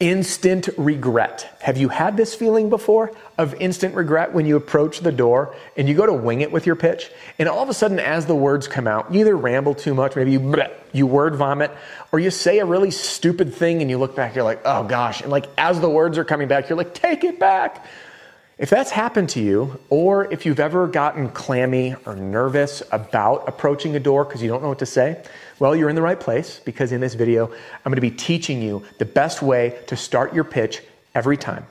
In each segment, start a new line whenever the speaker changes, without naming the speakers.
Instant regret. Have you had this feeling before of instant regret when you approach the door and you go to wing it with your pitch? And all of a sudden, as the words come out, you either ramble too much, maybe you, bleh, you word vomit, or you say a really stupid thing and you look back, you're like, oh gosh. And like as the words are coming back, you're like, take it back. If that's happened to you, or if you've ever gotten clammy or nervous about approaching a door because you don't know what to say, well, you're in the right place because in this video, I'm going to be teaching you the best way to start your pitch every time.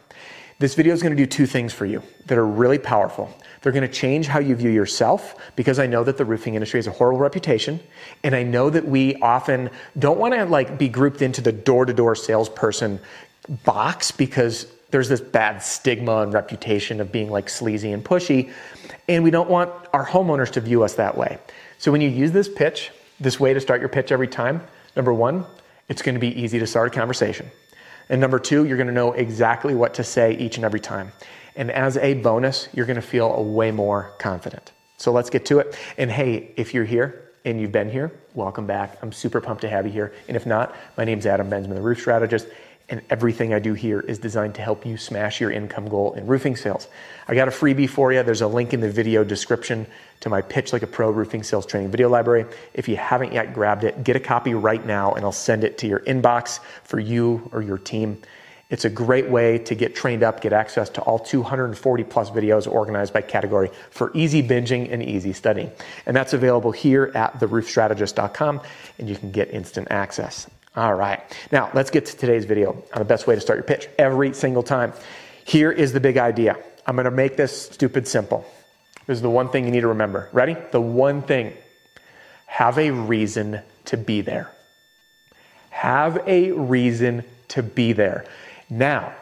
This video is going to do two things for you that are really powerful. They're going to change how you view yourself because I know that the roofing industry has a horrible reputation. And I know that we often don't want to like be grouped into the door to door salesperson box because there's this bad stigma and reputation of being like sleazy and pushy. And we don't want our homeowners to view us that way. So when you use this pitch, this way to start your pitch every time, number one, it's going to be easy to start a conversation. And number two, you're going to know exactly what to say each and every time. And as a bonus, you're going to feel way more confident. So let's get to it. And hey, if you're here and you've been here, welcome back. I'm super pumped to have you here. And if not, my name's Adam Bensman, the roof strategist and everything I do here is designed to help you smash your income goal in roofing sales. I got a freebie for you. There's a link in the video description to my Pitch Like a Pro roofing sales training video library. If you haven't yet grabbed it, get a copy right now and I'll send it to your inbox for you or your team. It's a great way to get trained up, get access to all 240 plus videos organized by category for easy binging and easy studying. And that's available here at theroofstrategist.com and you can get instant access. All right. Now, let's get to today's video on the best way to start your pitch every single time. Here is the big idea. I'm going to make this stupid simple. This is the one thing you need to remember. Ready? The one thing. Have a reason to be there. Have a reason to be there. Now,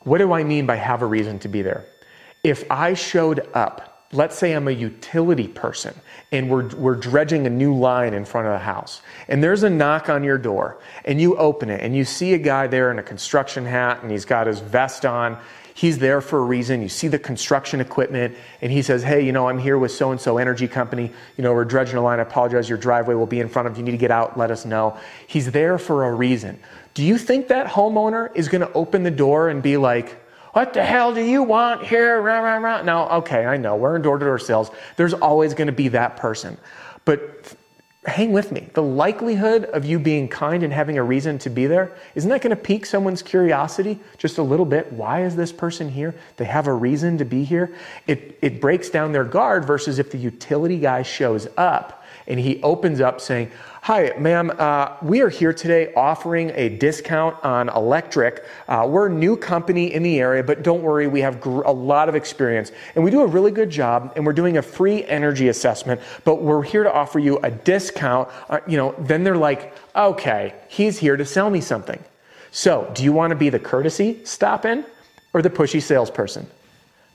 what do I mean by have a reason to be there? If I showed up let's say I'm a utility person and we're, we're dredging a new line in front of the house and there's a knock on your door and you open it and you see a guy there in a construction hat and he's got his vest on. He's there for a reason. You see the construction equipment and he says, Hey, you know, I'm here with so and so energy company. You know, we're dredging a line. I apologize. Your driveway will be in front of you. You need to get out. Let us know. He's there for a reason. Do you think that homeowner is going to open the door and be like, what the hell do you want here? Rah, rah, rah. Now, okay, I know we're in door to door sales. There's always going to be that person. But hang with me. The likelihood of you being kind and having a reason to be there, isn't that going to pique someone's curiosity just a little bit? Why is this person here? They have a reason to be here. It, it breaks down their guard versus if the utility guy shows up and he opens up saying, Hi, ma'am. Uh, we are here today offering a discount on electric. Uh, we're a new company in the area, but don't worry, we have gr- a lot of experience and we do a really good job. And we're doing a free energy assessment, but we're here to offer you a discount. Uh, you know, then they're like, okay, he's here to sell me something. So, do you want to be the courtesy stop in or the pushy salesperson?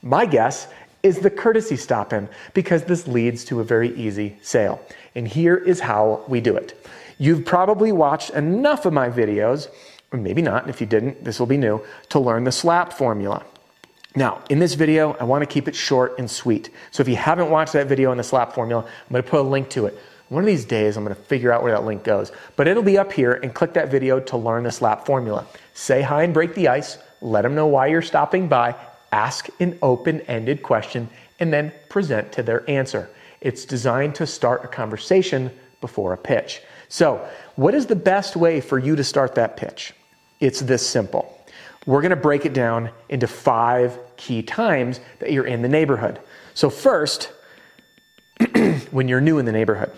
My guess is the courtesy stop in because this leads to a very easy sale. And here is how we do it. You've probably watched enough of my videos, or maybe not, if you didn't, this will be new, to learn the SLAP formula. Now, in this video, I want to keep it short and sweet. So if you haven't watched that video on the SLAP formula, I'm going to put a link to it. One of these days, I'm going to figure out where that link goes. But it'll be up here and click that video to learn the SLAP formula. Say hi and break the ice. Let them know why you're stopping by ask an open ended question, and then present to their answer. It's designed to start a conversation before a pitch. So, what is the best way for you to start that pitch? It's this simple. we're going to break it down into five key times that you're in the neighborhood. So, first, when you're new in the neighborhood.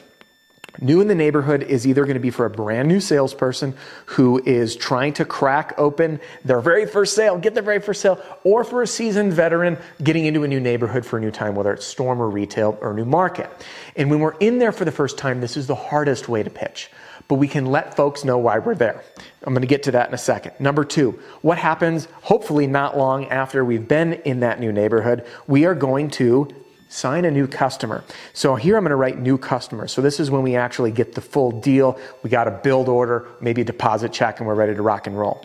New in the neighborhood is either going to be for a brand new salesperson who is trying to crack open their very first sale, get their very first sale, or for a seasoned veteran getting into a new neighborhood for a new time, whether it's storm or retail or new market. And when we're in there for the first time, this is the hardest way to pitch but we can let folks know why we're there. I'm going to get to that in a second. Number two, what happens hopefully not long after we've been in that new neighborhood? We are going to sign a new customer. So here I'm going to write new customer. So this is when we actually get the full deal. We got a build order, maybe a deposit check, and we're ready to rock and roll.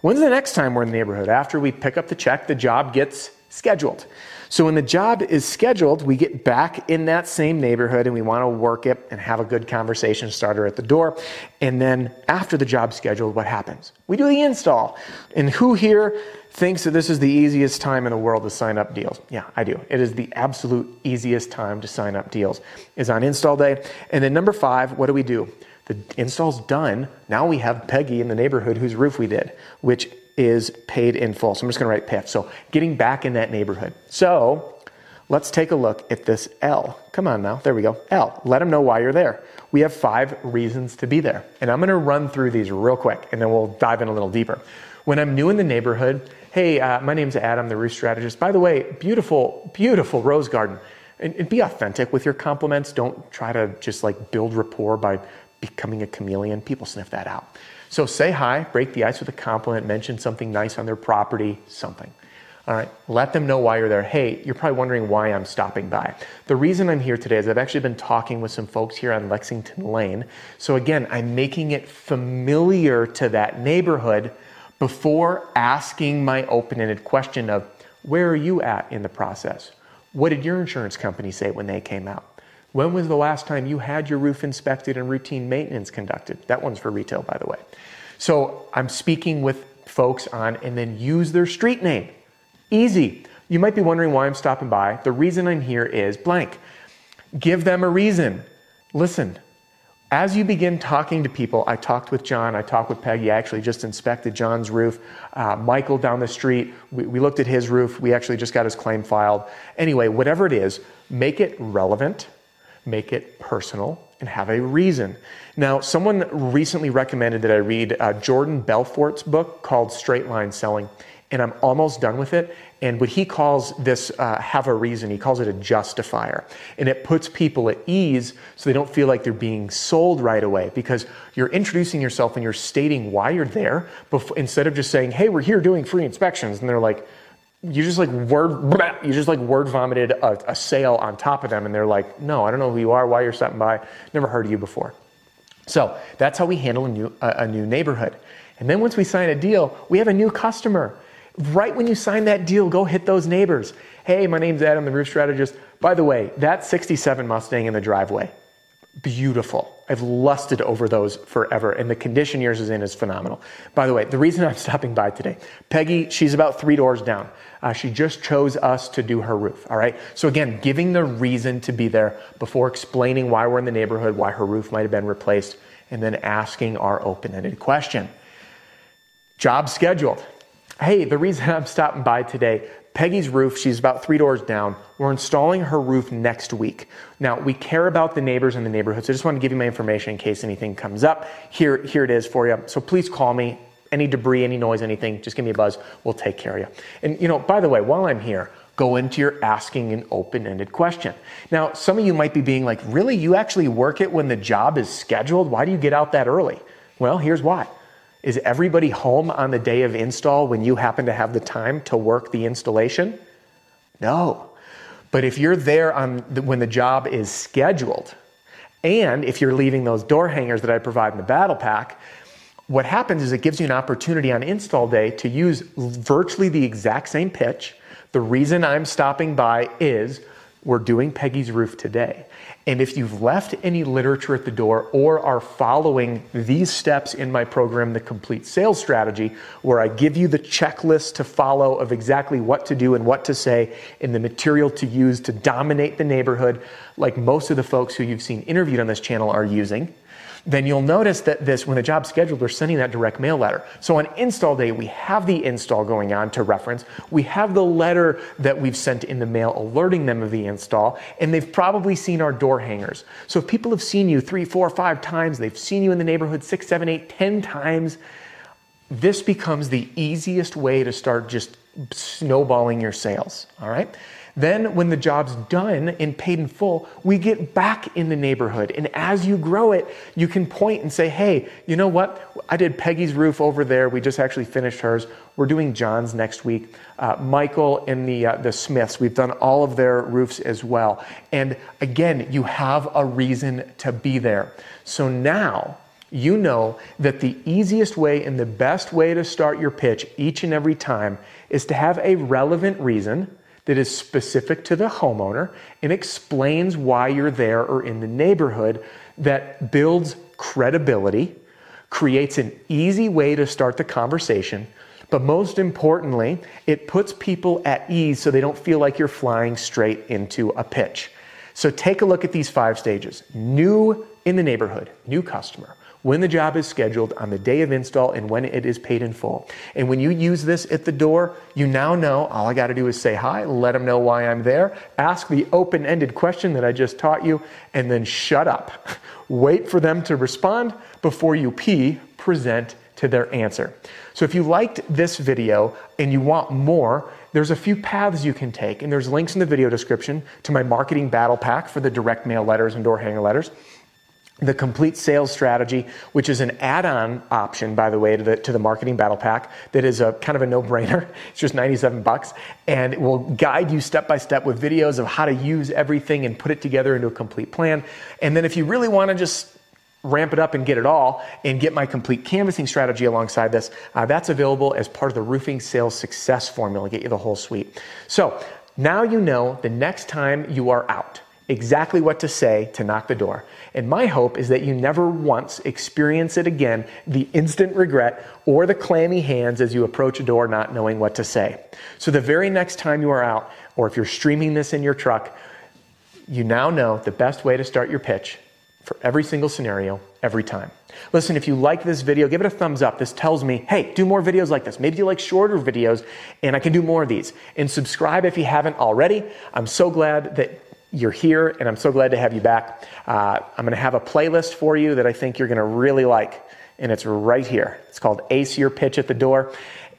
When's the next time we're in the neighborhood? After we pick up the check, the job gets scheduled. So when the job is scheduled, we get back in that same neighborhood and we want to work it and have a good conversation starter at the door. And then after the job scheduled, what happens? We do the install. And who here thinks that this is the easiest time in the world to sign up deals? Yeah, I do. It is the absolute easiest time to sign up deals is on install day. And then number five, what do we do? The install's done. Now we have Peggy in the neighborhood whose roof we did, which is paid in full. So I'm just going to write PIF. So getting back in that neighborhood. So let's take a look at this L. Come on now. There we go. L. Let them know why you're there. We have five reasons to be there. And I'm going to run through these real quick and then we'll dive in a little deeper. When I'm new in the neighborhood, hey, uh, my name's Adam, the roof strategist. By the way, beautiful, beautiful rose garden. And, and be authentic with your compliments. Don't try to just like build rapport by becoming a chameleon. People sniff that out. So say hi, break the ice with a compliment, mention something nice on their property, something. All right, let them know why you're there. Hey, you're probably wondering why I'm stopping by. The reason I'm here today is I've actually been talking with some folks here on Lexington Lane. So again, I'm making it familiar to that neighborhood before asking my open ended question of where are you at in the process? What did your insurance company say when they came out? When was the last time you had your roof inspected and routine maintenance conducted? That one's for retail, by the way. So I'm speaking with folks on and then use their street name. Easy. You might be wondering why I'm stopping by. The reason I'm here is blank. Give them a reason. Listen, as you begin talking to people, I talked with John, I talked with Peggy, I actually just inspected John's roof. Uh, Michael down the street, we, we looked at his roof, we actually just got his claim filed. Anyway, whatever it is, make it relevant make it personal, and have a reason. Now, someone recently recommended that I read uh, Jordan Belfort's book called Straight Line Selling, and I'm almost done with it. And what he calls this uh, have a reason, he calls it a justifier. And it puts people at ease so they don't feel like they're being sold right away because you're introducing yourself and you're stating why you're there before, instead of just saying, hey, we're here doing free inspections. And they're like, you just like word you just like word vomited a, a, sale on top of them and they're like no i don't know who you are why you're stopping by never heard of you before. So that's how we handle a new, a, a new neighborhood. And then once we sign a deal we have a new customer. Right when you sign that deal go hit those neighbors. Hey my name's adam the roof strategist. By the way that 67 mustang in the driveway beautiful. I've lusted over those forever, and the condition yours is in is phenomenal. By the way, the reason I'm stopping by today, Peggy, she's about three doors down. Uh, she just chose us to do her roof, all right? So, again, giving the reason to be there before explaining why we're in the neighborhood, why her roof might have been replaced, and then asking our open ended question. Job scheduled. Hey, the reason I'm stopping by today, Peggy's roof, she's about three doors down. We're installing her roof next week. Now, we care about the neighbors in the neighborhood, so I just want to give you my information in case anything comes up. Here, here it is for you. So please call me. Any debris, any noise, anything, just give me a buzz. We'll take care of you. And, you know, by the way, while I'm here, go into your asking an open ended question. Now, some of you might be being like, really? You actually work it when the job is scheduled? Why do you get out that early? Well, here's why. Is everybody home on the day of install when you happen to have the time to work the installation? No. But if you're there on the, when the job is scheduled, and if you're leaving those door hangers that I provide in the battle pack, what happens is it gives you an opportunity on install day to use virtually the exact same pitch. The reason I'm stopping by is we're doing Peggy's roof today. And if you've left any literature at the door or are following these steps in my program, The Complete Sales Strategy, where I give you the checklist to follow of exactly what to do and what to say and the material to use to dominate the neighborhood, like most of the folks who you've seen interviewed on this channel are using, then you'll notice that this, when the job's scheduled, we're sending that direct mail letter. So on install day, we have the install going on to reference. We have the letter that we've sent in the mail alerting them of the install, and they've probably seen our door hangers. So if people have seen you three, four, five times, they've seen you in the neighborhood six, seven, eight, ten times, this becomes the easiest way to start just snowballing your sales. All right. Then, when the job's done and paid in full, we get back in the neighborhood. And as you grow it, you can point and say, hey, you know what? I did Peggy's roof over there. We just actually finished hers. We're doing John's next week. Uh, Michael and the, uh, the Smiths, we've done all of their roofs as well. And again, you have a reason to be there. So now, you know that the easiest way and the best way to start your pitch each and every time is to have a relevant reason that is specific to the homeowner and explains why you're there or in the neighborhood that builds credibility, creates an easy way to start the conversation, but most importantly, it puts people at ease so they don't feel like you're flying straight into a pitch. So take a look at these five stages new in the neighborhood, new customer when the job is scheduled, on the day of install, and when it is paid in full. And when you use this at the door, you now know all I got to do is say hi, let them know why I'm there, ask the open ended question that I just taught you, and then shut up. Wait for them to respond before you P, present to their answer. So if you liked this video and you want more, there's a few paths you can take, and there's links in the video description to my marketing battle pack for the direct mail letters and door hanger letters the complete sales strategy, which is an add-on option, by the way, to the, to the marketing battle pack that is a kind of a no-brainer. It's just 97 bucks and it will guide you step by step with videos of how to use everything and put it together into a complete plan. And then if you really want to just ramp it up and get it all and get my complete canvassing strategy alongside this, uh, that's available as part of the roofing sales success formula, get you the whole suite. So now you know the next time you are out exactly what to say to knock the door. And my hope is that you never once experience it again the instant regret or the clammy hands as you approach a door not knowing what to say. So, the very next time you are out, or if you're streaming this in your truck, you now know the best way to start your pitch for every single scenario, every time. Listen, if you like this video, give it a thumbs up. This tells me, hey, do more videos like this. Maybe you like shorter videos and I can do more of these. And subscribe if you haven't already. I'm so glad that you're here, and I'm so glad to have you back. Uh, I'm going to have a playlist for you that I think you're going to really like, and it's right here. It's called Ace Your Pitch at the Door.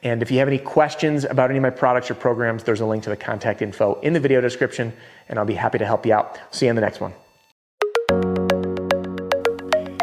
And if you have any questions about any of my products or programs, there's a link to the contact info in the video description, and I'll be happy to help you out. See you in the next one.